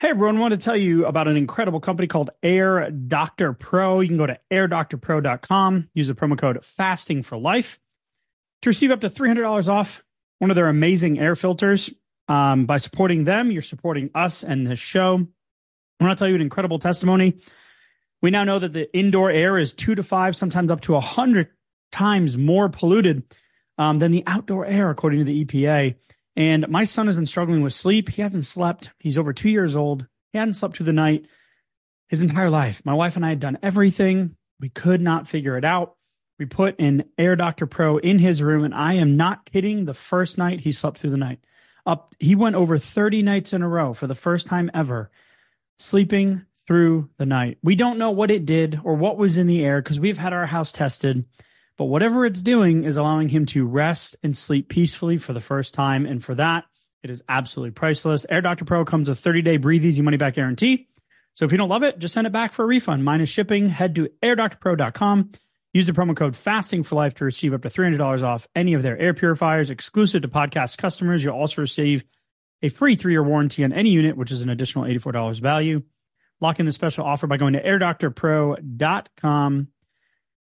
Hey everyone, I want to tell you about an incredible company called Air Doctor Pro. You can go to airdoctorpro.com, use the promo code fasting for life to receive up to $300 off one of their amazing air filters. Um, by supporting them, you're supporting us and the show. I want to tell you an incredible testimony. We now know that the indoor air is two to five, sometimes up to a hundred times more polluted um, than the outdoor air, according to the EPA. And my son has been struggling with sleep. He hasn't slept. He's over two years old. He hadn't slept through the night his entire life. My wife and I had done everything. We could not figure it out. We put an Air Doctor Pro in his room, and I am not kidding. The first night he slept through the night. Up, he went over 30 nights in a row for the first time ever, sleeping through the night. We don't know what it did or what was in the air because we've had our house tested. But whatever it's doing is allowing him to rest and sleep peacefully for the first time. And for that, it is absolutely priceless. Air Doctor Pro comes with 30 day breathe easy money back guarantee. So if you don't love it, just send it back for a refund. Minus shipping. Head to airdoctorpro.com. Use the promo code fasting for life to receive up to $300 off any of their air purifiers exclusive to podcast customers. You'll also receive a free three year warranty on any unit, which is an additional $84 value. Lock in the special offer by going to airdoctorpro.com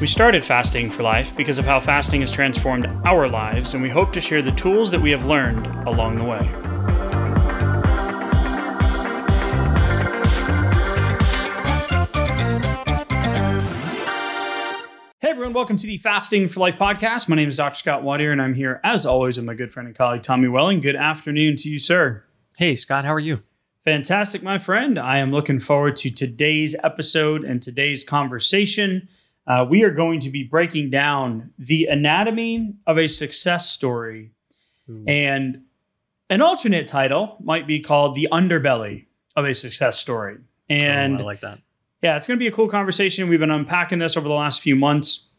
We started Fasting for Life because of how fasting has transformed our lives, and we hope to share the tools that we have learned along the way. Hey everyone, welcome to the Fasting for Life podcast. My name is Dr. Scott Watier, and I'm here as always with my good friend and colleague Tommy Welling. Good afternoon to you, sir. Hey Scott, how are you? Fantastic, my friend. I am looking forward to today's episode and today's conversation uh, we are going to be breaking down the anatomy of a success story. Ooh. And an alternate title might be called The Underbelly of a Success Story. And oh, I like that. Yeah, it's going to be a cool conversation. We've been unpacking this over the last few months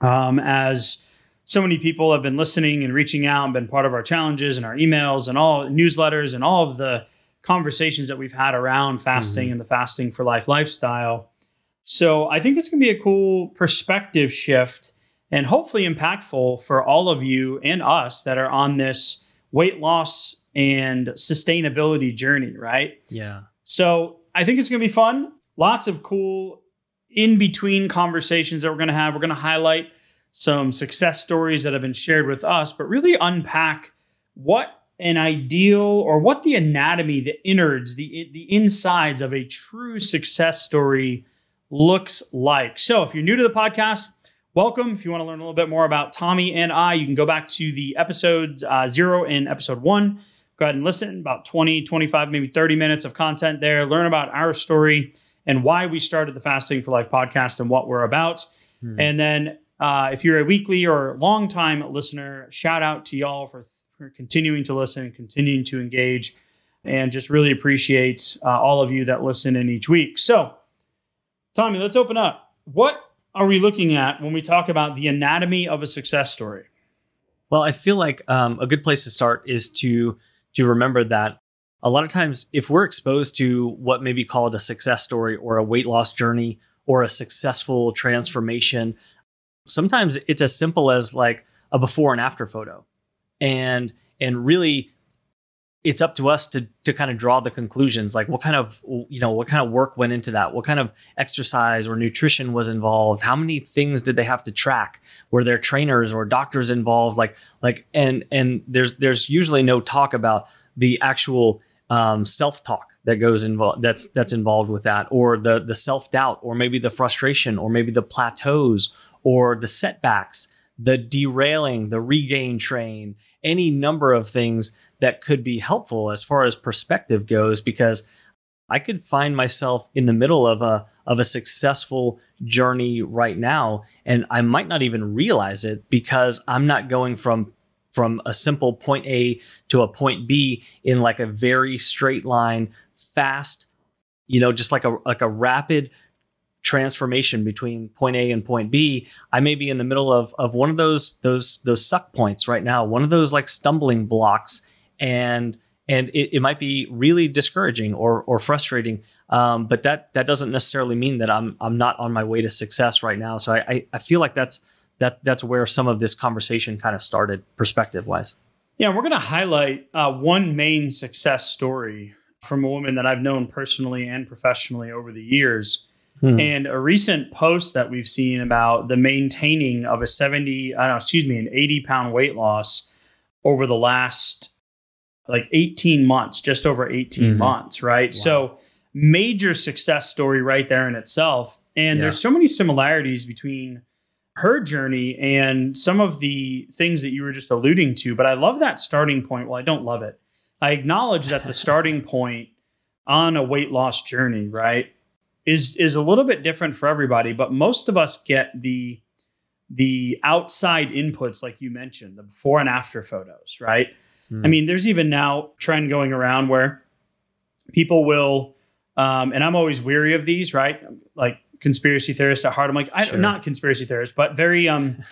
um, as so many people have been listening and reaching out and been part of our challenges and our emails and all newsletters and all of the conversations that we've had around fasting mm-hmm. and the fasting for life lifestyle. So I think it's going to be a cool perspective shift and hopefully impactful for all of you and us that are on this weight loss and sustainability journey, right? Yeah. So I think it's going to be fun. Lots of cool in between conversations that we're going to have. We're going to highlight some success stories that have been shared with us, but really unpack what an ideal or what the anatomy, the innards, the the insides of a true success story looks like. So, if you're new to the podcast, welcome. If you want to learn a little bit more about Tommy and I, you can go back to the episodes uh, zero and episode one. Go ahead and listen about 20, 25, maybe 30 minutes of content there. Learn about our story and why we started the Fasting for Life podcast and what we're about. Hmm. And then, uh, if you're a weekly or long time listener, shout out to y'all for, for continuing to listen, and continuing to engage, and just really appreciate uh, all of you that listen in each week. So, Tommy, let's open up. What are we looking at when we talk about the anatomy of a success story? Well, I feel like um, a good place to start is to to remember that a lot of times, if we're exposed to what may be called a success story or a weight loss journey or a successful transformation, sometimes it's as simple as like a before and after photo, and and really it's up to us to to kind of draw the conclusions like what kind of you know what kind of work went into that? What kind of exercise or nutrition was involved? How many things did they have to track? Were there trainers or doctors involved? Like like and and there's there's usually no talk about the actual um, self talk that goes involved that's that's involved with that or the the self doubt or maybe the frustration or maybe the plateaus or the setbacks the derailing the regain train any number of things that could be helpful as far as perspective goes because I could find myself in the middle of a of a successful journey right now and I might not even realize it because I'm not going from from a simple point A to a point B in like a very straight line fast you know, just like a like a rapid transformation between point A and point B, I may be in the middle of of one of those those those suck points right now, one of those like stumbling blocks, and and it, it might be really discouraging or or frustrating. Um, but that that doesn't necessarily mean that I'm I'm not on my way to success right now. So I I, I feel like that's that that's where some of this conversation kind of started, perspective wise. Yeah, we're going to highlight uh, one main success story from a woman that I've known personally and professionally over the years. Hmm. And a recent post that we've seen about the maintaining of a 70, I don't know, excuse me, an 80 pound weight loss over the last like 18 months, just over 18 mm-hmm. months, right? Wow. So, major success story right there in itself. And yeah. there's so many similarities between her journey and some of the things that you were just alluding to. But I love that starting point. Well, I don't love it. I acknowledge that the starting point on a weight loss journey, right, is is a little bit different for everybody. But most of us get the the outside inputs, like you mentioned, the before and after photos, right? Mm. I mean, there's even now trend going around where people will, um, and I'm always weary of these, right? Like conspiracy theorists at heart. I'm like, I, sure. not conspiracy theorists, but very um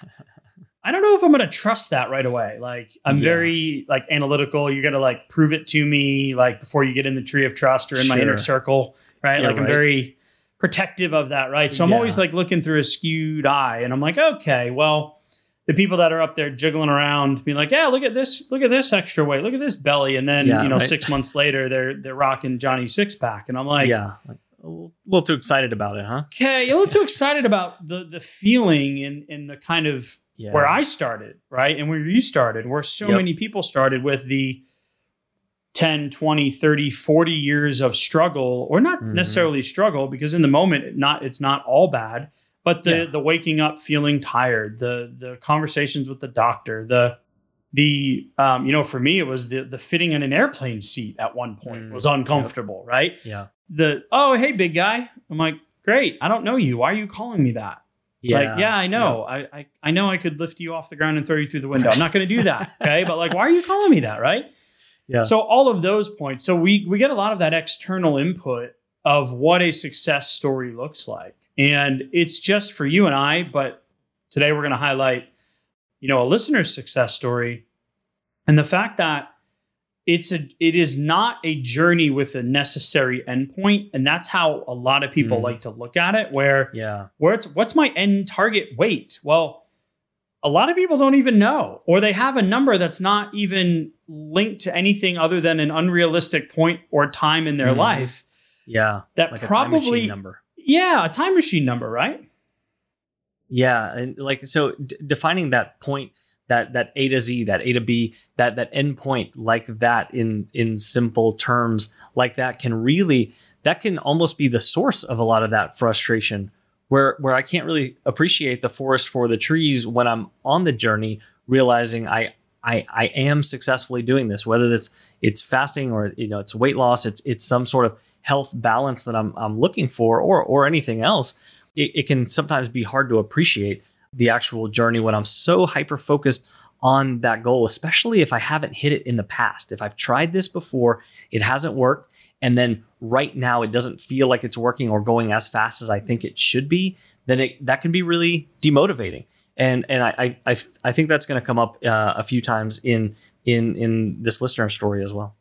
I don't know if I'm gonna trust that right away. Like I'm yeah. very like analytical. You gotta like prove it to me like before you get in the tree of trust or in sure. my inner circle. Right. Yeah, like I'm very protective of that, right? So I'm yeah. always like looking through a skewed eye and I'm like, okay, well, the people that are up there jiggling around being like, yeah, look at this, look at this extra weight, look at this belly. And then, you know, right? six months later they're they're rocking Johnny six pack. And I'm like, yeah, like, a little too excited about it, huh? Okay, a little too excited about the the feeling and and the kind of yeah. where I started, right? And where you started, where so yep. many people started with the 10, 20, 30, 40 years of struggle or not mm-hmm. necessarily struggle because in the moment not it's not all bad, but the yeah. the waking up feeling tired, the the conversations with the doctor, the the um, you know for me it was the the fitting in an airplane seat at one point mm, was uncomfortable yep. right? Yeah. The oh hey big guy. I'm like great. I don't know you. Why are you calling me that? Yeah like yeah. I know. Yeah. I, I i know i could lift you off the ground and throw you through the window. I'm not going to do that okay? But like why are you calling me that right yeah. So all of those points so we we get a lot of that external input of what a success story looks like. And it's just for you and i but today we're going to highlight you know a listener's success story and the fact that it's a it is not a journey with a necessary endpoint. And that's how a lot of people mm. like to look at it where yeah. where it's what's my end target weight? Well a lot of people don't even know or they have a number that's not even linked to anything other than an unrealistic point or time in their mm. life. Yeah that like probably number. Yeah a time machine number right? Yeah and like so d- defining that point that that A to Z, that A to B, that that endpoint like that in in simple terms like that can really that can almost be the source of a lot of that frustration where where I can't really appreciate the forest for the trees when I'm on the journey realizing I I, I am successfully doing this, whether it's it's fasting or you know it's weight loss, it's it's some sort of health balance that I'm I'm looking for, or or anything else. It, it can sometimes be hard to appreciate the actual journey when I'm so hyper focused on that goal, especially if I haven't hit it in the past. If I've tried this before, it hasn't worked, and then right now it doesn't feel like it's working or going as fast as I think it should be, then it, that can be really demotivating. And and I I I think that's going to come up uh, a few times in in in this listener story as well.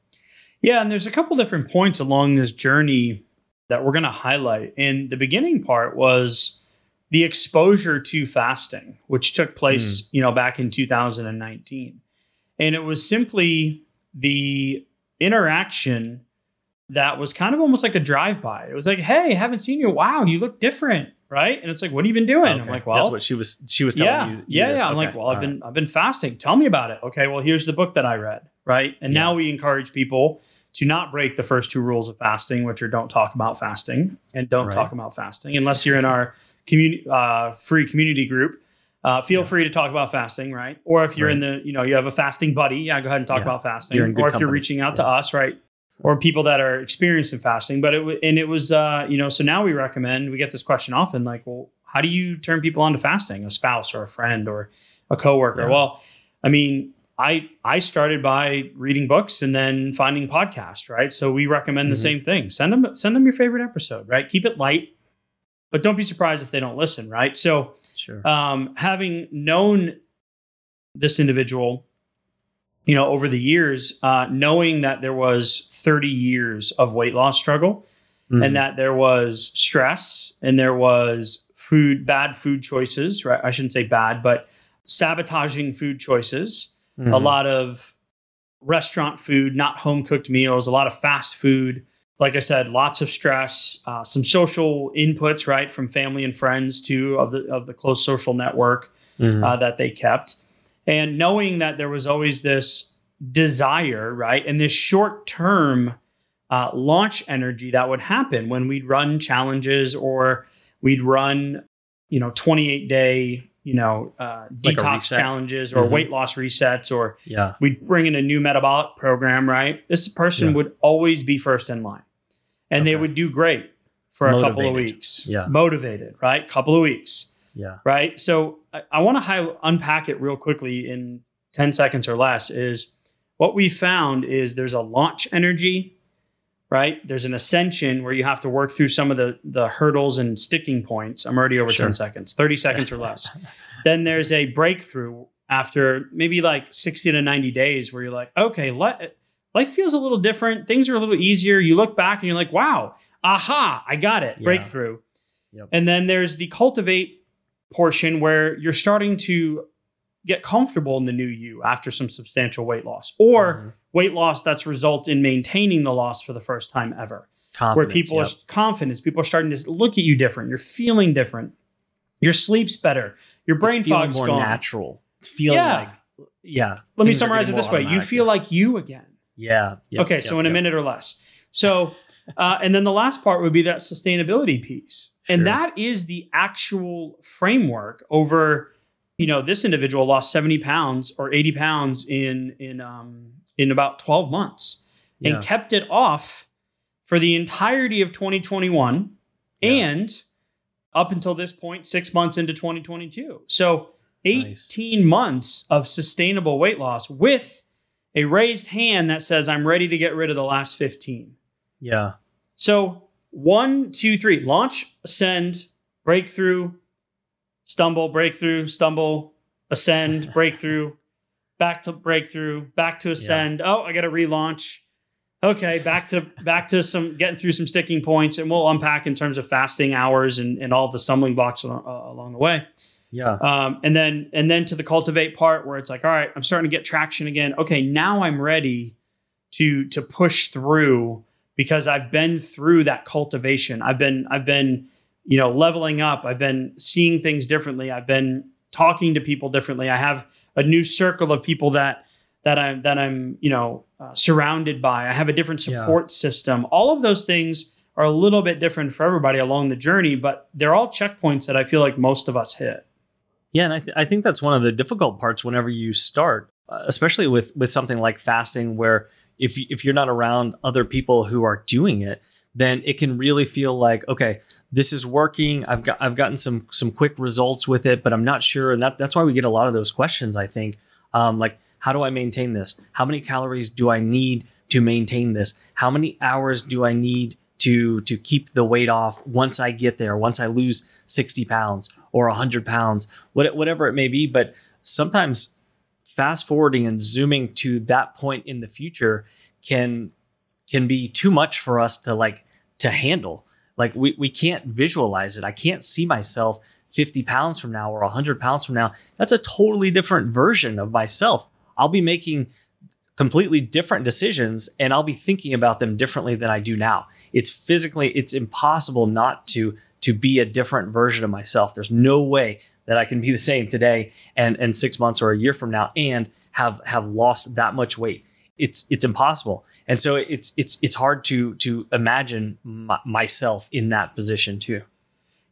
Yeah, and there's a couple different points along this journey that we're going to highlight. And the beginning part was the exposure to fasting, which took place, mm. you know, back in 2019. And it was simply the interaction that was kind of almost like a drive-by. It was like, "Hey, haven't seen you. Wow, you look different." Right? And it's like, "What have you been doing?" Okay. I'm like, "Well, that's what she was she was telling yeah, you." Yeah, yeah. I'm like, "Well, I've been I've been fasting. Tell me about it." Okay, well, here's the book that I read, right? And yeah. now we encourage people to not break the first two rules of fasting, which are don't talk about fasting and don't right. talk about fasting unless you're in our community uh, free community group. Uh, feel yeah. free to talk about fasting, right? Or if you're right. in the, you know, you have a fasting buddy, yeah, go ahead and talk yeah. about fasting. or if company. you're reaching out to us, right? Or people that are experienced in fasting. But it and it was, uh, you know, so now we recommend. We get this question often, like, well, how do you turn people on to fasting? A spouse or a friend or a coworker? Well, I mean, I I started by reading books and then finding podcasts, right? So we recommend the Mhm. same thing. Send them send them your favorite episode, right? Keep it light, but don't be surprised if they don't listen, right? So Sure. um, having known this individual, you know, over the years, uh, knowing that there was 30 years of weight loss struggle Mhm. and that there was stress and there was food, bad food choices, right? I shouldn't say bad, but sabotaging food choices, a Mhm. lot of restaurant food, not home cooked meals, a lot of fast food. Like I said, lots of stress, uh, some social inputs, right, from family and friends too of the of the close social network Mhm. uh, that they kept, and knowing that there was always this desire, right, and this short term uh, launch energy that would happen when we'd run challenges or we'd run, you know, 28 day, you know, uh, Like detox challenges or Mhm. weight loss resets or yeah. we'd bring in a new metabolic program, right? This person Yeah. would always be first in line. And they would do great for a couple of weeks. Yeah. Motivated, right? Couple of weeks, Yeah. right? So I, I want to unpack it real quickly in 10 seconds or less is what we found is there's a launch energy, right? There's an ascension where you have to work through some of the, the hurdles and sticking points. I'm already over Sure. 10 seconds, 30 seconds or less then there's a breakthrough after maybe like 60 to 90 days where you're like, okay, let, life feels a little different. Things are a little easier. You look back and you're like, wow, aha, I got it. Yeah. Breakthrough. Yep. And then there's the cultivate portion where you're starting to get comfortable in the new you after some substantial weight loss or Mhm. weight loss that's result in maintaining the loss for the first time ever Confidence, where people yep. are confidence, people are starting to look at you different. You're feeling different. Your sleep's better. Your brain it's fog's more gone. natural. It's feeling Yeah. like yeah. Let me summarize it this way: you feel like you again. yeah. yep, okay, yep, so in a minute or less. So, uh, and then the last part would be that sustainability piece, Sure. and that is the actual framework over. You know, this individual lost seventy pounds or eighty pounds in in um, in about twelve months, Yeah. and kept it off for the entirety of 2021 Yeah. and up until this point, six months into 2022. So, Nice. 18 months of sustainable weight loss with a raised hand that says, I'm ready to get rid of the last 15. Yeah. So, one, two, three, launch, ascend, breakthrough, stumble, breakthrough, stumble, ascend, breakthrough, back to breakthrough, back to ascend. Oh, I got to relaunch. Okay, back to back to some getting through some sticking points, and we'll unpack in terms of fasting hours and, and all the stumbling blocks along, uh, along the way. Yeah. Um, and then and then to the cultivate part where it's like, all right, I'm starting to get traction again. Okay, now I'm ready to to push through because I've been through that cultivation. I've been I've been you know leveling up. I've been seeing things differently. I've been talking to people differently. I have a new circle of people that that I'm that I'm you know uh, surrounded by. I have a different Yeah. support system. All of those things are a little bit different for everybody along the journey, but they're all checkpoints that I feel like most of us hit. Yeah, and I, th- I think that's one of the difficult parts whenever you start, uh, especially with with something like fasting, where if if you're not around other people who are doing it, then it can really feel like okay, this is working. I've got I've gotten some some quick results with it, but I'm not sure, and that that's why we get a lot of those questions. I think, um, like how do I maintain this? How many calories do I need to maintain this? How many hours do I need to to keep the weight off once I get there? Once I lose sixty pounds or hundred pounds, what, whatever it may be. But sometimes fast forwarding and zooming to that point in the future can can be too much for us to like to handle. Like we we can't visualize it. I can't see myself 50 pounds from now or 100 pounds from now. That's a totally different version of myself. I'll be making completely different decisions and I'll be thinking about them differently than I do now. It's physically it's impossible not to to be a different version of myself. There's no way that I can be the same today and and 6 months or a year from now and have have lost that much weight. It's it's impossible. And so it's it's it's hard to to imagine my, myself in that position too.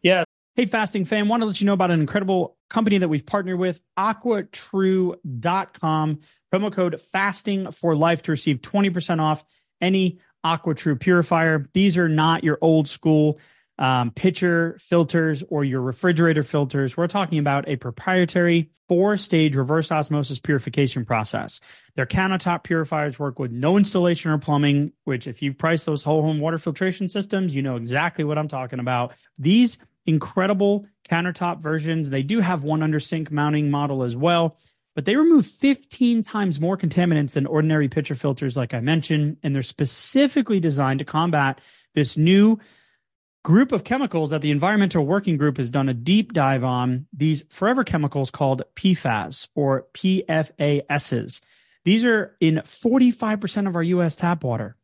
Yeah. Hey, fasting fam, want to let you know about an incredible company that we've partnered with, aquatru.com. Promo code fasting for life to receive 20% off any AquaTru purifier. These are not your old school um, pitcher filters or your refrigerator filters. We're talking about a proprietary four stage reverse osmosis purification process. Their countertop purifiers work with no installation or plumbing, which, if you've priced those whole home water filtration systems, you know exactly what I'm talking about. These incredible countertop versions, they do have one under sink mounting model as well but they remove 15 times more contaminants than ordinary pitcher filters, like I mentioned. And they're specifically designed to combat this new group of chemicals that the Environmental Working Group has done a deep dive on these forever chemicals called PFAS or PFASs. These are in 45% of our US tap water.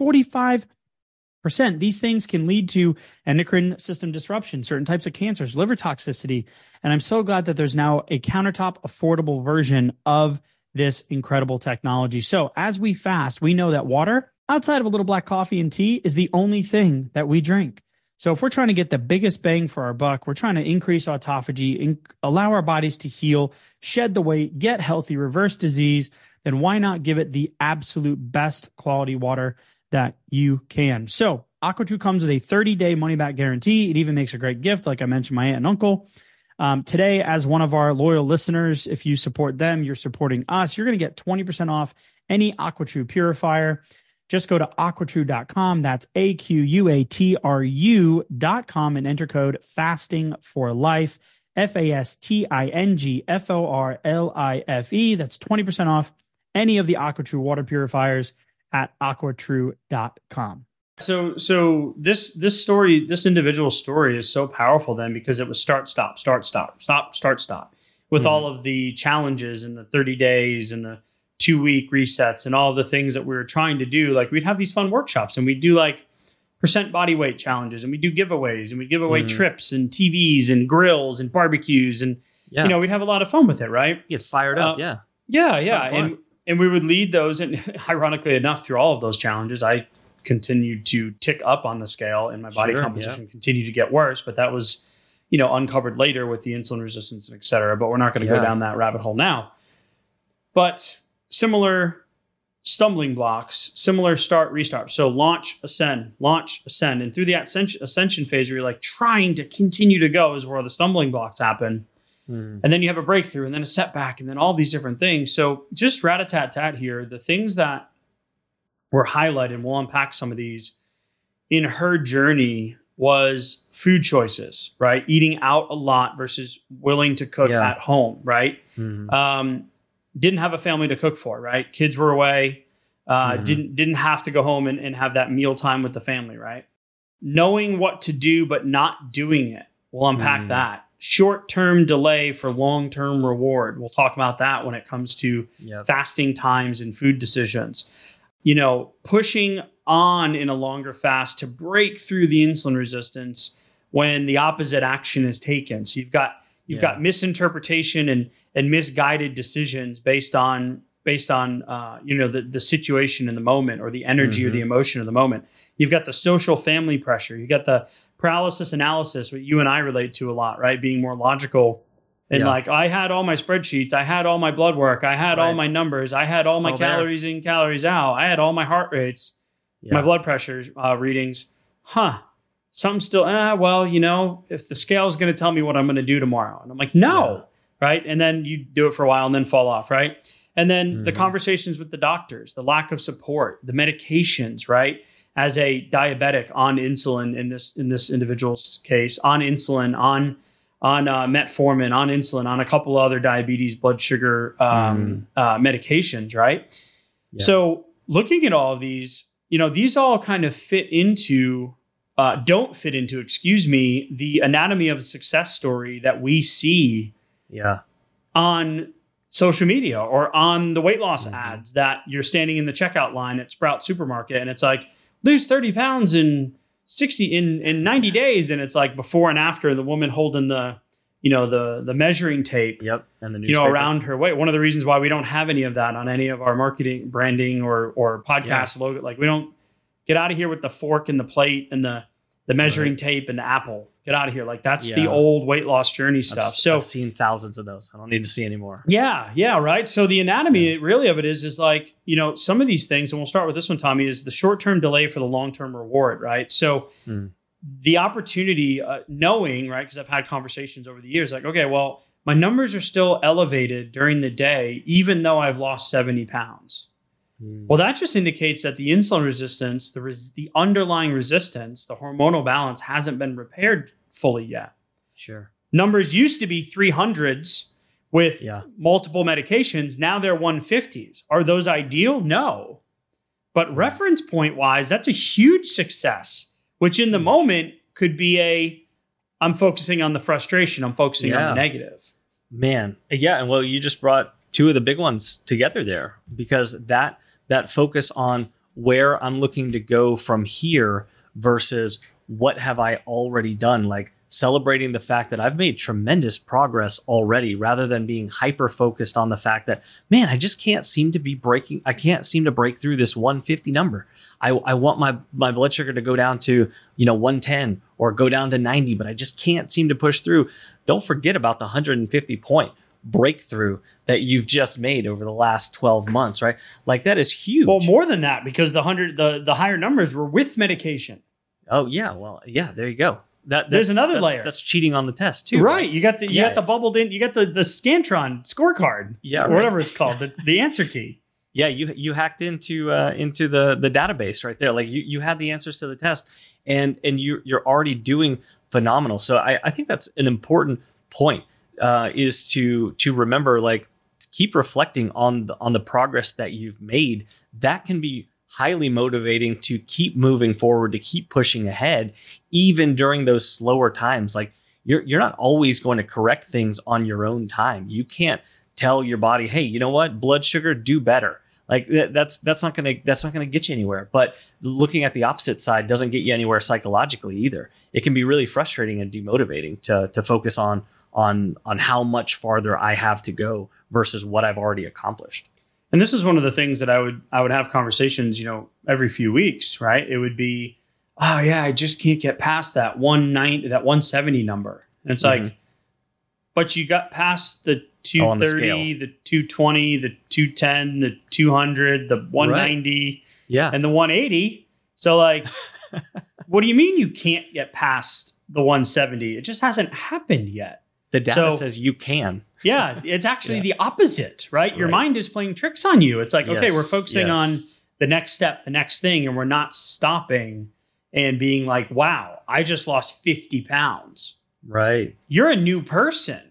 45%. These things can lead to endocrine system disruption, certain types of cancers, liver toxicity. And I'm so glad that there's now a countertop affordable version of this incredible technology. So as we fast, we know that water outside of a little black coffee and tea is the only thing that we drink. So if we're trying to get the biggest bang for our buck, we're trying to increase autophagy, allow our bodies to heal, shed the weight, get healthy, reverse disease, then why not give it the absolute best quality water that you can? So AquaTru comes with a 30 day money back guarantee. It even makes a great gift, like I mentioned, my aunt and uncle. Um, today, as one of our loyal listeners, if you support them, you're supporting us. You're going to get 20% off any AquaTru purifier. Just go to aquatru.com. That's A Q U A T R U.com and enter code fasting for life. F A S T I N G F O R L I F E. That's 20% off any of the AquaTru water purifiers at aquatru.com. So so this this story, this individual story is so powerful then because it was start, stop, start, stop, stop, start, stop with mm-hmm. all of the challenges and the 30 days and the two week resets and all the things that we were trying to do. Like we'd have these fun workshops and we'd do like percent body weight challenges and we do giveaways and we give away mm. trips and TVs and grills and barbecues and yeah. you know we'd have a lot of fun with it, right? Get fired up, uh, yeah, yeah, yeah, and and we would lead those. And ironically enough, through all of those challenges, I continued to tick up on the scale and my body sure, composition yeah. continued to get worse. But that was you know uncovered later with the insulin resistance and et cetera. But we're not going to yeah. go down that rabbit hole now. But similar stumbling blocks, similar start, restart. So launch, ascend, launch, ascend. And through the ascension, ascension phase where you're like trying to continue to go is where the stumbling blocks happen. Mm. And then you have a breakthrough and then a setback and then all these different things. So just rat a tat tat here, the things that were highlighted, we'll unpack some of these in her journey was food choices, right? Eating out a lot versus willing to cook yeah. at home, right? Mm-hmm. Um, didn't have a family to cook for, right? Kids were away, uh, mm-hmm. didn't didn't have to go home and, and have that meal time with the family, right? Knowing what to do but not doing it. We'll unpack mm-hmm. that. Short term delay for long term reward. We'll talk about that when it comes to yep. fasting times and food decisions. You know, pushing on in a longer fast to break through the insulin resistance when the opposite action is taken. So you've got you've yeah. got misinterpretation and and misguided decisions based on based on uh, you know the the situation in the moment or the energy mm-hmm. or the mm-hmm. emotion of the moment. You've got the social family pressure. You've got the paralysis analysis, what you and I relate to a lot, right? Being more logical and yeah. like I had all my spreadsheets, I had all my blood work, I had right. all my numbers, I had all it's my all calories there. in, calories out, I had all my heart rates, yeah. my blood pressure uh, readings. Huh? Some still, ah, well, you know, if the scale is going to tell me what I'm going to do tomorrow, and I'm like, no right? And then you do it for a while and then fall off, right? And then mm-hmm. the conversations with the doctors, the lack of support, the medications, right? As a diabetic on insulin in this in this individual's case, on insulin, on on uh, metformin, on insulin, on a couple other diabetes blood sugar um, mm. uh, medications, right? Yeah. So looking at all of these, you know, these all kind of fit into uh, don't fit into, excuse me, the anatomy of a success story that we see yeah. On social media or on the weight loss mm-hmm. ads that you're standing in the checkout line at Sprout Supermarket and it's like lose 30 pounds in 60 in in 90 days and it's like before and after the woman holding the you know the the measuring tape yep and the you know around her weight one of the reasons why we don't have any of that on any of our marketing branding or or podcast yeah. logo like we don't get out of here with the fork and the plate and the the measuring right. tape and the apple get out of here. Like that's yeah. the old weight loss journey stuff. I've, so I've seen thousands of those. I don't need to see anymore. Yeah, yeah, right. So the anatomy yeah. really of it is is like you know some of these things, and we'll start with this one, Tommy, is the short term delay for the long term reward, right? So. Mm. the opportunity, uh, knowing, right, because I've had conversations over the years, like, okay, well, my numbers are still elevated during the day, even though I've lost 70 pounds. Mm. Well, that just indicates that the insulin resistance, the, res- the underlying resistance, the hormonal balance hasn't been repaired fully yet. Sure. Numbers used to be 300s with yeah. multiple medications. Now they're 150s. Are those ideal? No. But mm. reference point wise, that's a huge success, which in the moment could be a I'm focusing on the frustration, I'm focusing yeah. on the negative. Man, yeah, and well, you just brought two of the big ones together there because that that focus on where I'm looking to go from here versus what have I already done like celebrating the fact that I've made tremendous progress already rather than being hyper focused on the fact that, man, I just can't seem to be breaking, I can't seem to break through this 150 number. I, I want my, my blood sugar to go down to, you know, 110 or go down to 90, but I just can't seem to push through. Don't forget about the 150 point breakthrough that you've just made over the last 12 months, right? Like that is huge. Well, more than that, because the hundred the the higher numbers were with medication. Oh yeah, well yeah, there you go. That there's another that's, layer. That's cheating on the test too. Right. right? You got the you yeah. got the bubbled in. You got the the Scantron scorecard. Yeah. Right. whatever it's called. the, the answer key. Yeah, you you hacked into uh, into the the database right there. Like you you had the answers to the test, and and you you're already doing phenomenal. So I I think that's an important point uh, is to to remember like keep reflecting on the on the progress that you've made. That can be highly motivating to keep moving forward, to keep pushing ahead, even during those slower times. Like you're you're not always going to correct things on your own time. You can't tell your body, hey, you know what, blood sugar, do better. Like that's that's not gonna that's not gonna get you anywhere. But looking at the opposite side doesn't get you anywhere psychologically either. It can be really frustrating and demotivating to to focus on on on how much farther I have to go versus what I've already accomplished. And this is one of the things that I would I would have conversations, you know, every few weeks, right? It would be, oh yeah, I just can't get past that one ninety that one seventy number. And it's mm-hmm. like, but you got past the 230, oh, the, the 220, the 210, the 200, the 190, right. yeah, and the 180. So like, what do you mean you can't get past the 170? It just hasn't happened yet. The data so, says you can. yeah, it's actually yeah. the opposite, right? Your right. mind is playing tricks on you. It's like, yes, okay, we're focusing yes. on the next step, the next thing, and we're not stopping and being like, wow, I just lost 50 pounds. Right. You're a new person.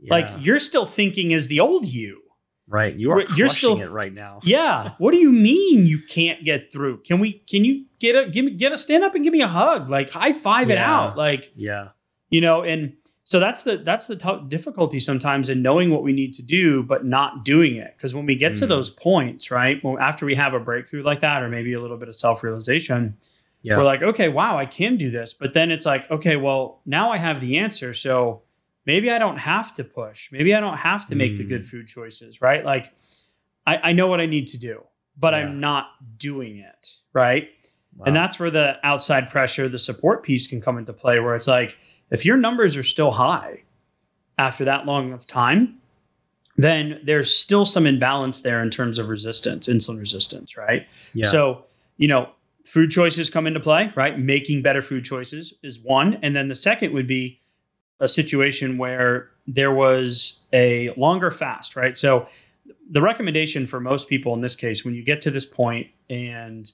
Yeah. Like you're still thinking as the old you. Right. You are you're still, it right now. yeah. What do you mean you can't get through? Can we can you get a give me get a stand up and give me a hug? Like high five yeah. it out. Like yeah. You know, and so that's the that's the t- difficulty sometimes in knowing what we need to do but not doing it because when we get mm. to those points right well, after we have a breakthrough like that or maybe a little bit of self-realization yeah. we're like okay wow i can do this but then it's like okay well now i have the answer so maybe i don't have to push maybe i don't have to make mm. the good mm. food choices right like I, I, know what i need to do but yeah. i'm not doing it right wow. and that's where the outside pressure the support piece can come into play where it's like if your numbers are still high after that long of time, then there's still some imbalance there in terms of resistance, insulin resistance, right? Yeah. So, you know, food choices come into play, right? Making better food choices is one. And then the second would be a situation where there was a longer fast, right? So, the recommendation for most people in this case, when you get to this point and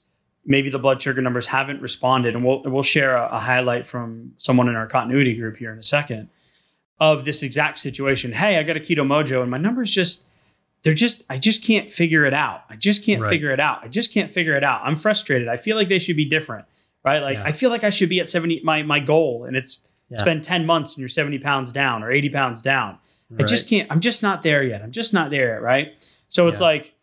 maybe the blood sugar numbers haven't responded. And we'll, we'll share a, a, highlight from someone in our continuity group here in a second of this exact situation. Hey, I got a Keto-Mojo and my numbers just, they're just, I just can't figure it out. I just can't right. figure it out. I just can't figure it out. I'm frustrated. I feel like they should be different, right? Like yeah. I feel like I should be at 70, my, my goal and it's, yeah. been 10 months and you're 70 pounds down or 80 pounds down. Right. I just can't, I'm just not there yet. I'm just not there yet. Right. So it's yeah. like,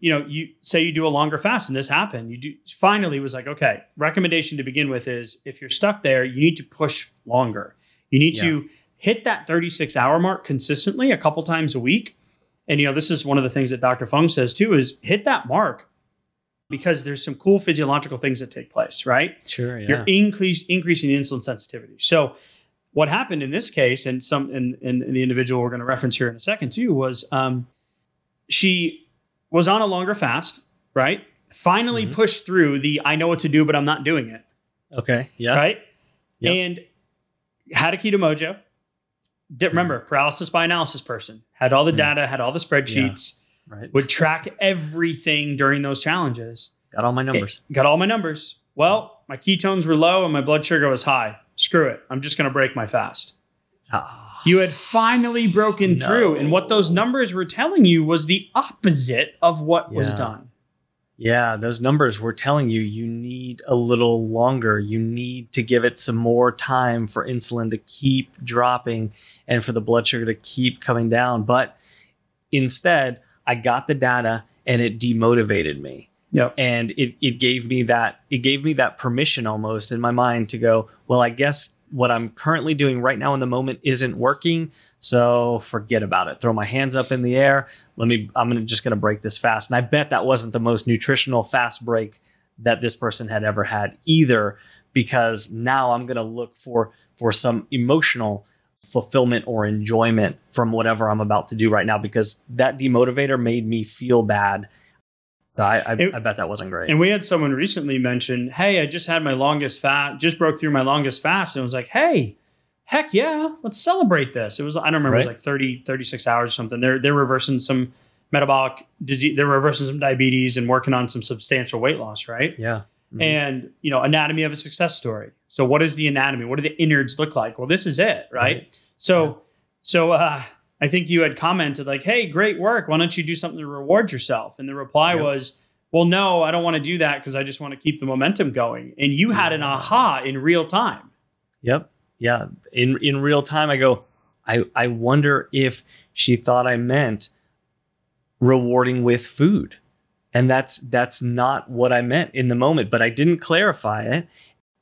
you know, you say you do a longer fast and this happened. You do finally was like, okay, recommendation to begin with is if you're stuck there, you need to push longer. You need yeah. to hit that 36 hour mark consistently a couple times a week. And you know, this is one of the things that Dr. Fung says too is hit that mark because there's some cool physiological things that take place, right? Sure. Yeah. You're increase, increasing insulin sensitivity. So what happened in this case, and some and, and the individual we're going to reference here in a second too, was um, she was on a longer fast, right? Finally mm-hmm. pushed through the I know what to do, but I'm not doing it. Okay. Yeah. Right. Yep. And had a Keto-Mojo. Did, remember, paralysis by analysis person. Had all the data, had all the spreadsheets, yeah. right. would track everything during those challenges. Got all my numbers. It, got all my numbers. Well, my ketones were low and my blood sugar was high. Screw it. I'm just going to break my fast. Oh. You had finally broken no. through. And what those numbers were telling you was the opposite of what yeah. was done. Yeah, those numbers were telling you you need a little longer. You need to give it some more time for insulin to keep dropping and for the blood sugar to keep coming down. But instead, I got the data and it demotivated me. Yep. And it, it gave me that it gave me that permission almost in my mind to go, well, I guess what I'm currently doing right now in the moment isn't working. So forget about it. Throw my hands up in the air. Let me, I'm gonna, just going to break this fast. And I bet that wasn't the most nutritional fast break that this person had ever had either, because now I'm going to look for, for some emotional fulfillment or enjoyment from whatever I'm about to do right now, because that demotivator made me feel bad I, I, it, I, bet that wasn't great. And we had someone recently mention, "Hey, I just had my longest fast, just broke through my longest fast," and it was like, "Hey, heck yeah, let's celebrate this." It was I don't remember, right. it was like 30, 36 hours or something. They're they're reversing some metabolic disease, they're reversing some diabetes and working on some substantial weight loss, right? Yeah. Mm-hmm. And you know, anatomy of a success story. So, what is the anatomy? What do the innards look like? Well, this is it, right? right. So, yeah. so uh, I think you had commented like, "Hey, great work. Why don't you do something to reward yourself?" And the reply yep. was, "Well, no, I don't want to do that because I just want to keep the momentum going." And you had an aha in real time. Yep. Yeah. In in real time, I go, I I wonder if she thought I meant rewarding with food. And that's that's not what I meant in the moment, but I didn't clarify it.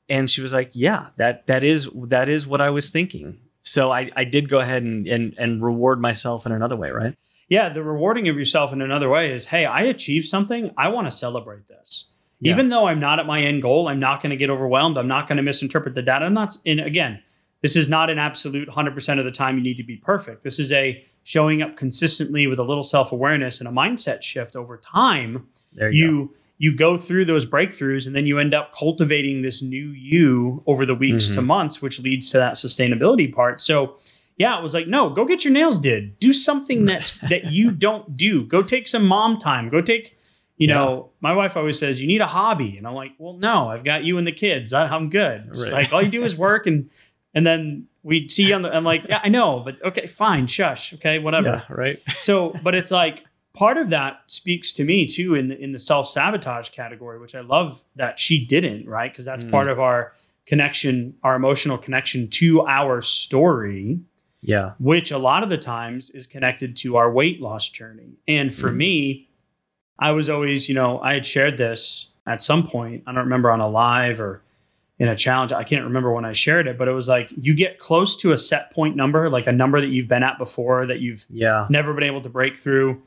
And she was like, "Yeah, that that is that is what I was thinking." So I, I did go ahead and, and and reward myself in another way, right? Yeah, the rewarding of yourself in another way is, hey, I achieved something. I want to celebrate this. Yeah. Even though I'm not at my end goal, I'm not going to get overwhelmed. I'm not going to misinterpret the data. I'm not, and again, this is not an absolute 100% of the time you need to be perfect. This is a showing up consistently with a little self awareness and a mindset shift over time. There you, you you go through those breakthroughs and then you end up cultivating this new you over the weeks mm-hmm. to months, which leads to that sustainability part. So, yeah, it was like, no, go get your nails did. Do something that that you don't do. Go take some mom time. Go take, you yeah. know, my wife always says you need a hobby, and I'm like, well, no, I've got you and the kids. I, am good. Right. like all you do is work, and and then we'd see you on the. I'm like, yeah, I know, but okay, fine, shush, okay, whatever. Yeah, right. so, but it's like part of that speaks to me too in the, in the self sabotage category, which I love that she didn't, right? Because that's mm. part of our connection, our emotional connection to our story. Yeah. Which a lot of the times is connected to our weight loss journey. And for mm. me, I was always, you know, I had shared this at some point. I don't remember on a live or in a challenge. I can't remember when I shared it, but it was like you get close to a set point number, like a number that you've been at before that you've yeah. never been able to break through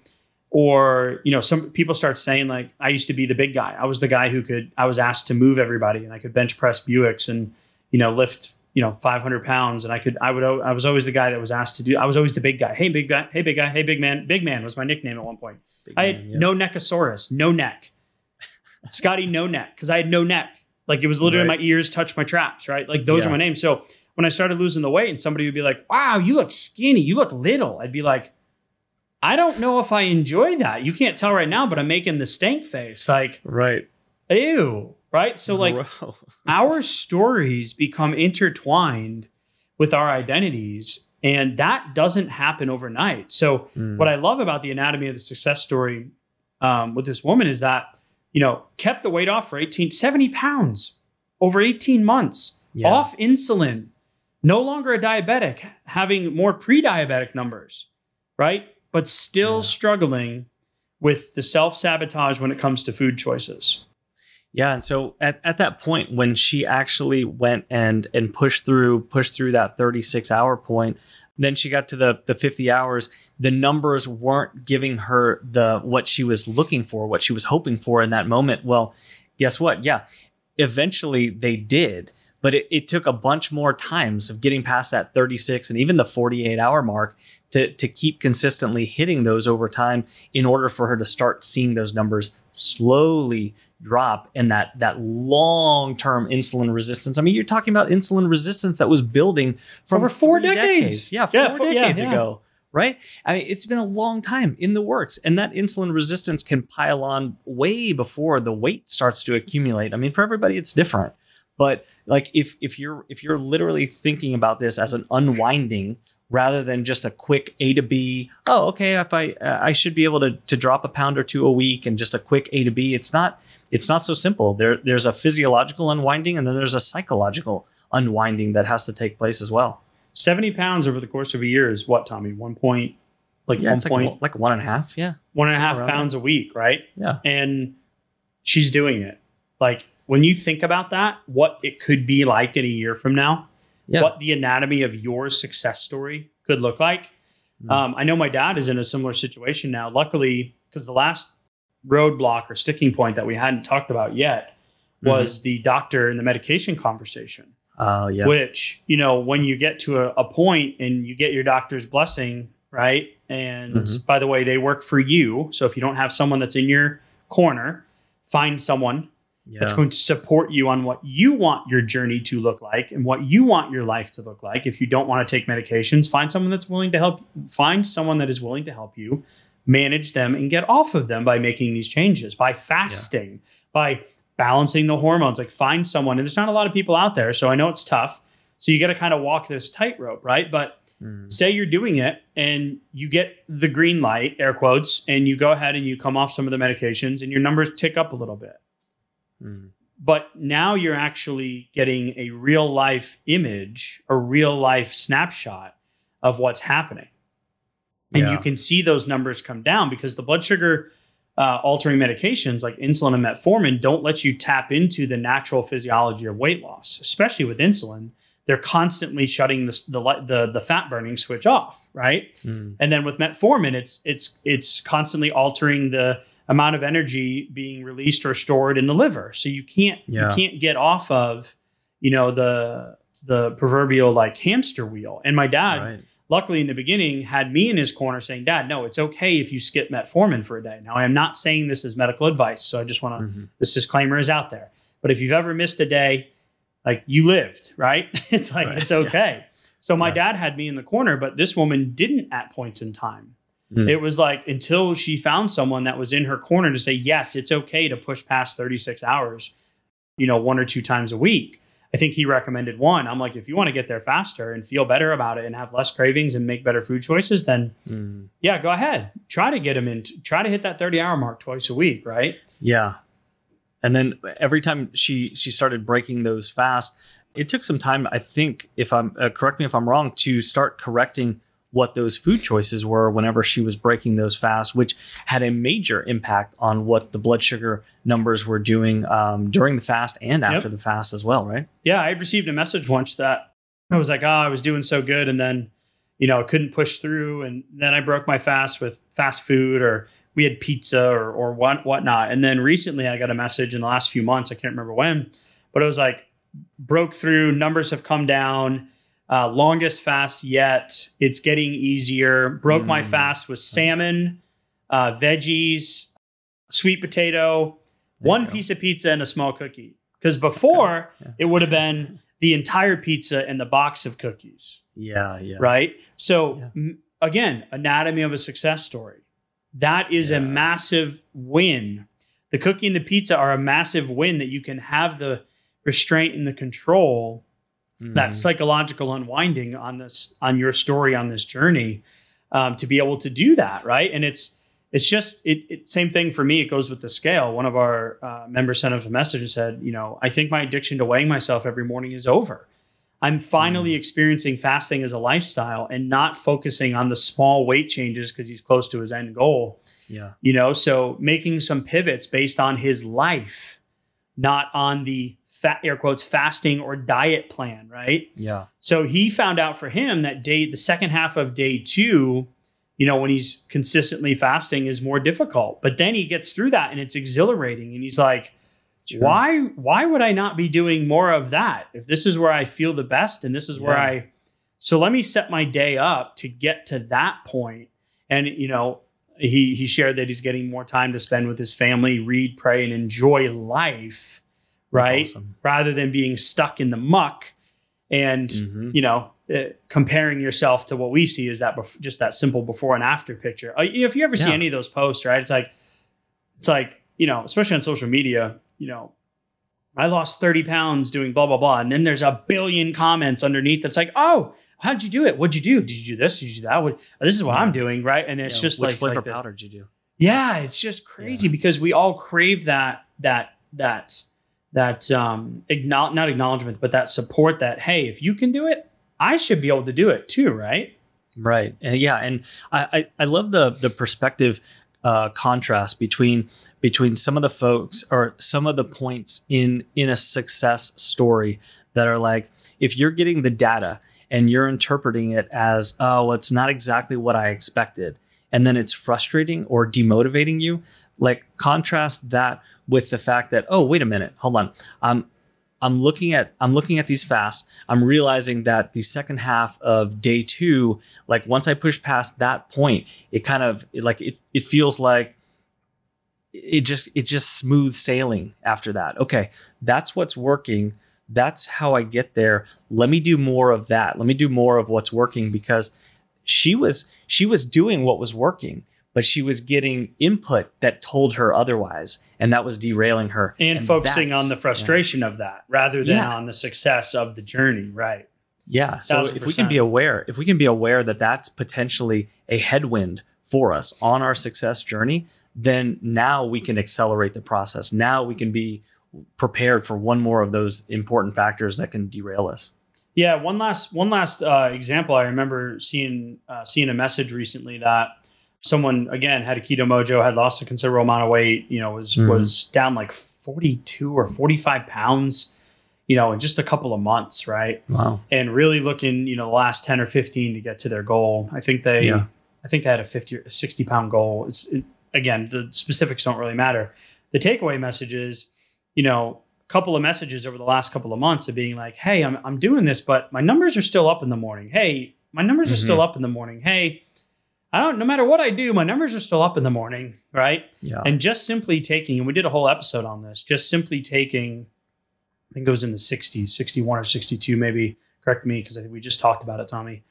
or you know some people start saying like i used to be the big guy. I was the guy who could i was asked to move everybody and i could bench press buicks and you know lift you know 500 pounds. And i could i would i was always the guy that was asked to do i was always the big guy. Hey big guy hey big guy hey big man big man was my nickname at one point. Big i had man, no neckosaurus no neck. Scotty no neck because i had no neck. Like it was literally right. my ears touch my traps right? Like those yeah. are my names. So when i started losing the weight and somebody would be like wow you look skinny. You look little. I'd be like I don't know if I enjoy that. You can't tell right now, but I'm making the stank face. Like, right. Ew. Right. So, like, our stories become intertwined with our identities, and that doesn't happen overnight. So, mm. what I love about the anatomy of the success story um, with this woman is that, you know, kept the weight off for 18, 70 pounds over 18 months, yeah. off insulin, no longer a diabetic, having more pre diabetic numbers, right? But still yeah. struggling with the self sabotage when it comes to food choices. Yeah, and so at, at that point when she actually went and and pushed through pushed through that 36 hour point, then she got to the the 50 hours, the numbers weren't giving her the what she was looking for, what she was hoping for in that moment. Well, guess what? Yeah, eventually they did but it, it, took a bunch more times of getting past that 36 and even the 48 hour mark to, to keep consistently hitting those over time in order for her to start seeing those numbers slowly drop and that that long term insulin resistance. I mean, you're talking about insulin resistance that was building for over four decades. decades. Yeah, four yeah, decades yeah, yeah. ago. Right? I mean, it's been a long time in the works, and that insulin resistance can pile on way before the weight starts to accumulate. I mean, for everybody, it's different. But like if if you're if you're literally thinking about this as an unwinding rather than just a quick A to B. Oh, okay, if I uh, I should be able to to drop a pound or two a week and just a quick A to B. It's not it's not so simple. There there's a physiological unwinding and then there's a psychological unwinding that has to take place as well. 70 pounds over the course of a year is what, Tommy? One point like yeah, one point like, like, one and a half, yeah. One and a half pounds a week, right? Yeah. And she's doing it. Like when you think about that, what it could be like in a year from now, yeah. what the anatomy of your success story could look like. Mm. Um, I know my dad is in a similar situation now. Luckily, because the last roadblock or sticking point that we hadn't talked about yet was mm-hmm. the doctor and the medication conversation. Oh, uh, yeah. Which, you know, when you get to a, a, point and you get your doctor's blessing, right? And mm-hmm. by the way, they work for you. So if you don't have someone that's in your corner, find someone yeah. that's going to support you on what you want your journey to look like and what you want your life to look like. If you don't want to take medications, find someone that's willing to help. Find someone that is willing to help you manage them and get off of them by making these changes, by fasting, yeah. by balancing the hormones. Like find someone, and there's not a lot of people out there, so I know it's tough. So you got to kind of walk this tightrope, right? But mm. say you're doing it and you get the green light, air quotes, and you go ahead and you come off some of the medications and your numbers tick up a little bit Mm. But now you're actually getting a real life image, a real life snapshot of what's happening. And yeah. you can see those numbers come down because the blood sugar uh, altering medications like insulin and metformin don't let you tap into the natural physiology of weight loss, especially with insulin. They're constantly shutting the the the, the fat burning switch off, right? Mm. And then with metformin, it's it's it's constantly altering the amount of energy being released or stored in the liver. So you can't yeah. you can't get off of, you know, the the proverbial like hamster wheel. And my dad, right. luckily in the beginning, had me in his corner saying, Dad, no, it's okay if you skip metformin for a day. Now I am not saying this is medical advice. So I just want to mm-hmm. this disclaimer is out there. But if you've ever missed a day, like you lived, right? it's like right. it's okay. Yeah. So my yeah. dad had me in the corner, but this woman didn't at points in time. Mm. It was like until she found someone that was in her corner to say, yes, it's okay to push past 36 hours, you know, one or two times a week. I think he recommended one. I'm like, if you want to get there faster and feel better about it and have less cravings and make better food choices, then mm. yeah, go ahead. Try to get him in, try to hit that 30 hour mark twice a week, right? Yeah. And then every time she she started breaking those fast, it took some time, I think, if I'm uh, correct me if I'm wrong, to start correcting what those food choices were whenever she was breaking those fasts, which had a major impact on what the blood sugar numbers were doing um, during the fast and after yep. the fast as well, right? Yeah, I received a message once that I was like, oh, I was doing so good. And then, you know, I couldn't push through. And then I broke my fast with fast food or we had pizza or, or what, whatnot. And then recently I got a message in the last few months, I can't remember when, but it was like, broke through, numbers have come down uh, longest fast yet. It's getting easier. Broke mm. my fast with salmon, uh, veggies, sweet potato, there one piece of pizza, and a small cookie. Because before okay. yeah. it would have been the entire pizza and the box of cookies. Yeah, yeah. Right. So yeah. m- again, anatomy of a success story. That is yeah. a massive win. The cookie and the pizza are a massive win that you can have the restraint and the control mm. that psychological unwinding on this on your story on this journey um, to be able to do that right? And it's it's just it, it, same thing for me it goes with the scale. One of our uh, members sent us a message and said you know i think my addiction to weighing myself every morning is over. I'm finally mm. experiencing fasting as a lifestyle and not focusing on the small weight changes because he's close to his end goal. Yeah. You know so making some pivots based on his life not on the fat air quotes fasting or diet plan, right? Yeah. So he found out for him that day the second half of day 2, you know, when he's consistently fasting is more difficult. But then he gets through that and it's exhilarating and he's like why why would I not be doing more of that if this is where I feel the best and this is yeah. where I so let me set my day up to get to that point and you know he he shared that he's getting more time to spend with his family, read, pray, and enjoy life, right? Awesome. Rather than being stuck in the muck and mm-hmm. you know uh, comparing yourself to what we see is that bef- just that simple before and after picture. Uh, if you ever yeah. see any of those posts, right? It's like it's like you know, especially on social media, you know, I lost 30 pounds doing blah, blah, blah. And then there's a billion comments underneath that's like, oh, how'd you do it? What'd you do? Did you do this? Did you do that? What, this is what yeah. I'm doing. Right. And it's yeah. just Which like, flavor like powder did you do? Yeah. It's just crazy because we all crave that, that, that, that, um, acknowledge, not acknowledgement, but that support that, hey, if you can do it, I should be able to do it too. Right. Right. Yeah. And I, I, I love the, the perspective uh, contrast between between some of the folks or some of the points in in a success story that are like if you're getting the data and you're interpreting it as oh it's not exactly what i expected and then it's frustrating or demotivating you like contrast that with the fact that oh wait a minute hold on um, I'm looking at I'm looking at these fasts. I'm realizing that the second half of day two, like once I push past that point, it kind of like it it feels like it just it just smooth sailing after that. Okay, that's what's working. That's how I get there. Let me do more of that. Let me do more of what's working because she was she was doing what was working but she was getting input that told her otherwise and that was derailing her. And, and focusing on the frustration yeah. of that rather than yeah. on the success of the journey right? Yeah so if we can be aware if we can be aware that that's potentially a headwind for us on our success journey then now we can accelerate the process. Now we can be prepared for one more of those important factors that can derail us. Yeah one last one last uh, example. I remember seeing uh, seeing a message recently that someone again had a Keto-Mojo, had lost a considerable amount of weight, you know, was mm. was down like 42 or 45 pounds, you know, in just a couple of months, right? Wow. And really looking, you know, the last 10 or 15 to get to their goal. I think they yeah. I think they had a 50 or 60 pound goal. It's it, again, the specifics don't really matter. The takeaway message is, you know, a couple of messages over the last couple of months of being like, "Hey, I'm I'm doing this, but my numbers are still up in the morning. Hey, my numbers mm-hmm. are still up in the morning. Hey, I don't, no matter what I do, my numbers are still up in the morning, right? Yeah. And just simply taking, and we did a whole episode on this, just simply taking, I think it was in the 60s, 61 or 62, maybe, correct me, because I think we just talked about it, Tommy,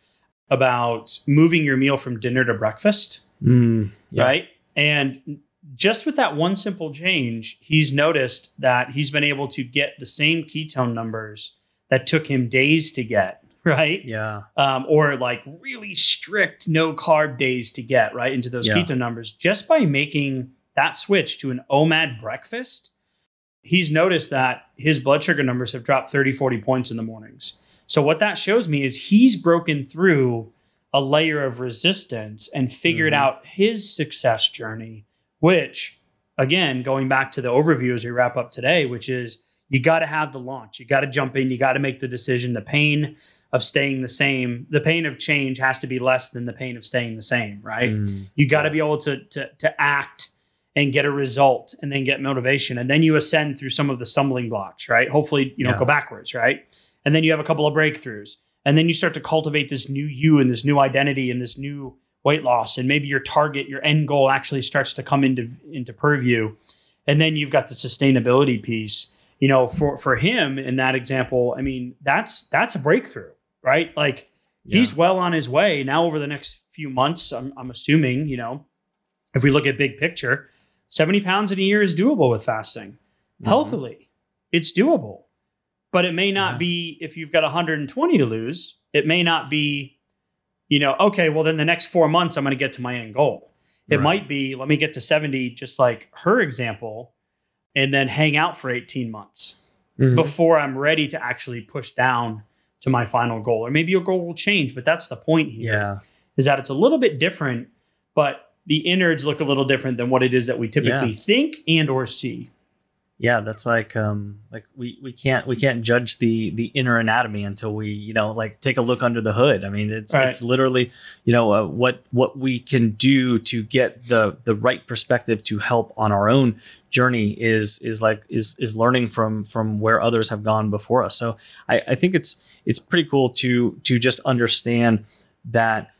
about moving your meal from dinner to breakfast, mm, yeah. right? And just with that one simple change, he's noticed that he's been able to get the same ketone numbers that took him days to get right? Yeah. Um, or like really strict no carb days to get right into those yeah. keto numbers just by making that switch to an OMAD breakfast. He's noticed that his blood sugar numbers have dropped 30, 40 points in the mornings. So, what that shows me is he's broken through a layer of resistance and figured mm-hmm. out his success journey, which, again, going back to the overview as we wrap up today, which is you got to have the launch. You got to jump in. You got to make the decision. The pain of staying the same, the pain of change has to be less than the pain of staying the same, right? Mm, you got to yeah. be able to, to to act and get a result and then get motivation and then you ascend through some of the stumbling blocks, right? Hopefully you don't yeah. go backwards, right? And then you have a couple of breakthroughs and then you start to cultivate this new you and this new identity and this new weight loss and maybe your target, your end goal actually starts to come into into purview. And then you've got the sustainability piece you know for for him in that example i mean that's that's a breakthrough right? Like yeah. he's well on his way now. Over the next few months, I'm, I'm assuming, you know, if we look at big picture, 70 pounds in a year is doable with fasting. Mm-hmm. Healthily, it's doable. But it may not yeah. be if you've got 120 to lose, it may not be, you know, okay, well, then the next four months, I'm going to get to my end goal. It right. might be, let me get to 70, just like her example, and then hang out for 18 months mm-hmm. before I'm ready to actually push down to my final goal. Or maybe your goal will change, but that's the point here. Yeah. Is that it's a little bit different, but the innards look a little different than what it is that we typically yeah. think and or see. Yeah, that's like um like we we can't we can't judge the the inner anatomy until we, you know, like take a look under the hood. I mean, it's right. it's literally, you know, uh, what what we can do to get the the right perspective to help on our own journey is is like is is learning from from where others have gone before us. So I I think it's it's pretty cool to to just understand that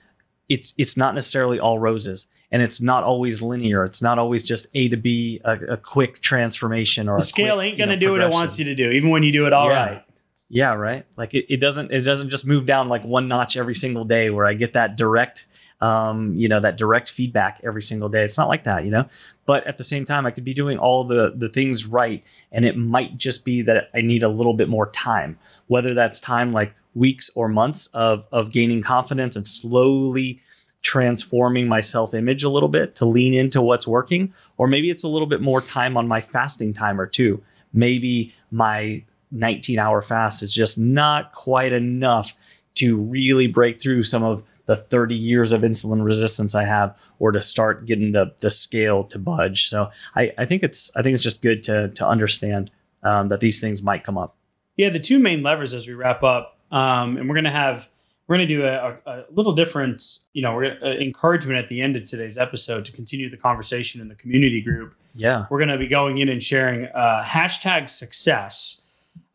it's it's not necessarily all roses and it's not always linear. It's not always just A to B, a, a quick transformation or the scale quick, ain't going to do what it wants you to do, even when you do it all yeah. right. Yeah, right. Like it, it doesn't it doesn't just move down like one notch every single day where I get that direct um, you know, that direct feedback every single day. It's not like that, you know. But at the same time, I could be doing all the the things right, and it might just be that I need a little bit more time. Whether that's time like weeks or months of of gaining confidence and slowly transforming my self image a little bit to lean into what's working, or maybe it's a little bit more time on my fasting timer too. Maybe my 19 hour fast is just not quite enough to really break through some of the 30 years of insulin resistance I have or to start getting the the scale to budge. So I, I think it's I think it's just good to to understand um, that these things might come up. Yeah, the two main levers as we wrap up, um, and we're gonna have we're gonna do a, a little different, you know, we're uh, encouragement at the end of today's episode to continue the conversation in the community group. Yeah, we're gonna be going in and sharing uh, hashtag success,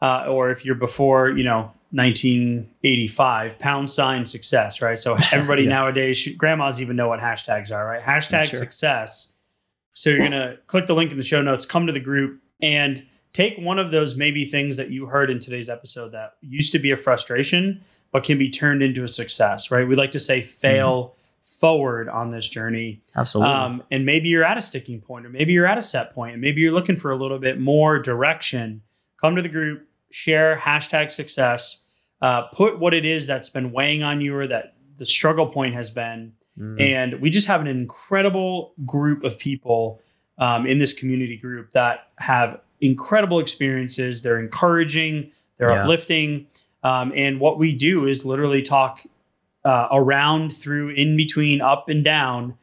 uh, or if you're before, you know, 1985 pound sign success right so everybody yeah. nowadays should, grandmas even know what hashtags are right hashtag sure. success so you're gonna click the link in the show notes come to the group and take one of those maybe things that you heard in today's episode that used to be a frustration but can be turned into a success right we like to say fail mm-hmm. forward on this journey absolutely um, and maybe you're at a sticking point or maybe you're at a set point and maybe you're looking for a little bit more direction come to the group share hashtag success uh, put what it is that's been weighing on you or that the struggle point has been. Mm. And we just have an incredible group of people um, in this community group that have incredible experiences. They're encouraging, they're yeah. uplifting. Um, and what we do is literally talk uh, around, through, in between, up and down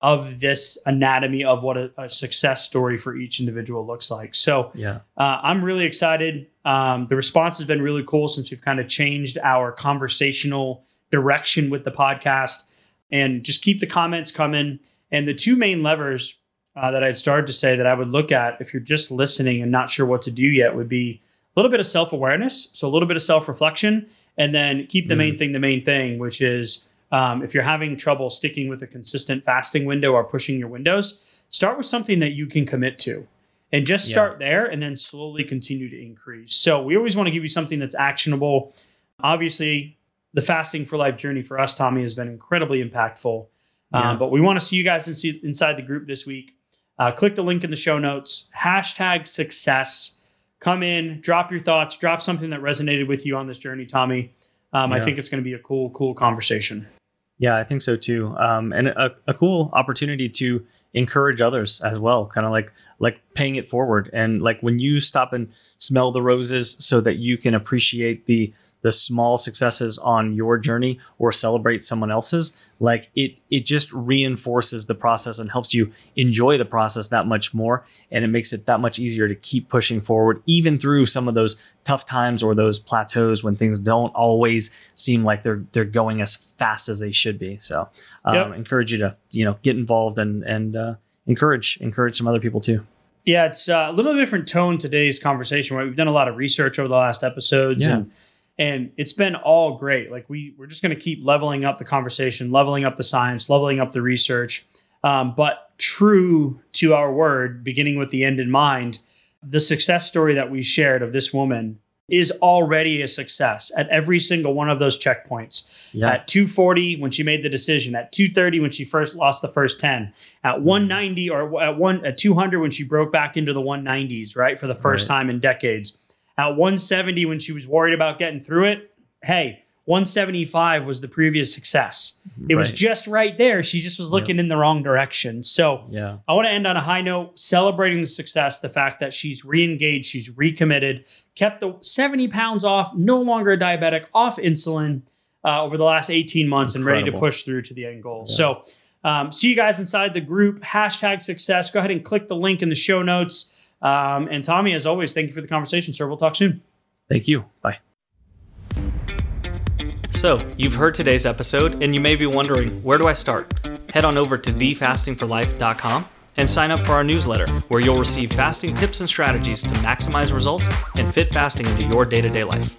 of this anatomy of what a, a, success story for each individual looks like. So, yeah, uh, I'm really excited. Um, the response has been really cool since we've kind of changed our conversational direction with the podcast. And just keep the comments coming. And the two main levers uh, that I'd started to say that I would look at if you're just listening and not sure what to do yet would be little bit of self awareness, so a little bit of self reflection, and then keep the mm. main thing the main thing, which is um, if you're having trouble sticking with a consistent fasting window or pushing your windows, start with something that you can commit to and just start yeah. there and then slowly continue to increase. So we always want to give you something that's actionable. Obviously, the fasting for life journey for us, Tommy, has been incredibly impactful. Yeah. Um, but we want to see you guys in, inside the group this week. Uh, click the link in the show notes, hashtag success. Come in, drop your thoughts, drop something that resonated with you on this journey, Tommy. Um, yeah. I think it's going to be a cool, cool conversation. Yeah, I think so too. Um, and a, a cool opportunity to encourage others as well kind of like like paying it forward. And like when you stop and smell the roses so that you can appreciate the the small successes on your journey or celebrate someone else's like it it just reinforces the process and helps you enjoy the process that much more. And it makes it that much easier to keep pushing forward even through some of those tough times or those plateaus when things don't always seem like they're they're going as fast as they should be. So um, yep. encourage you to you know get involved and and uh, encourage encourage some other people too yeah, it's uh, a little different tone today's conversation. Right, we've done a lot of research over the last episodes, yeah. and and it's been all great. Like we we're just going to keep leveling up the conversation, leveling up the science, leveling up the research. Um, but true to our word, beginning with the end in mind, the success story that we shared of this woman is already a success at every single one of those checkpoints. Yeah. At 240 when she made the decision, at 230 when she first lost the first 10, at mm-hmm. 190 or at one at 200 when she broke back into the 190s, right, for the first right. time in decades. At 170 when she was worried about getting through it, hey, 175 was the previous success. It right. was just right there. She just was looking in the wrong direction. So yeah. I want to end on a high note, celebrating the success, the fact that she's re-engaged, she's recommitted, kept the 70 pounds off, no longer a diabetic, off insulin uh, over the last 18 months Incredible. and ready to push through to the end goal. Yeah. So um, see you guys inside the group, hashtag success. Go ahead and click the link in the show notes. Um, and Tommy, as always, thank you for the conversation, sir. We'll talk soon. Thank you. Bye. So, you've heard today's episode, and you may be wondering where do I start? Head on over to thefastingforlife.com and sign up for our newsletter, where you'll receive fasting tips and strategies to maximize results and fit fasting into your day to day life.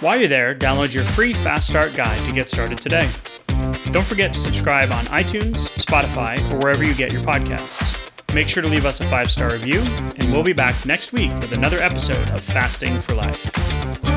While you're there, download your free Fast Start guide to get started today. Don't forget to subscribe on iTunes, Spotify, or wherever you get your podcasts. Make sure to leave us a five star review, and we'll be back next week with another episode of Fasting for Life.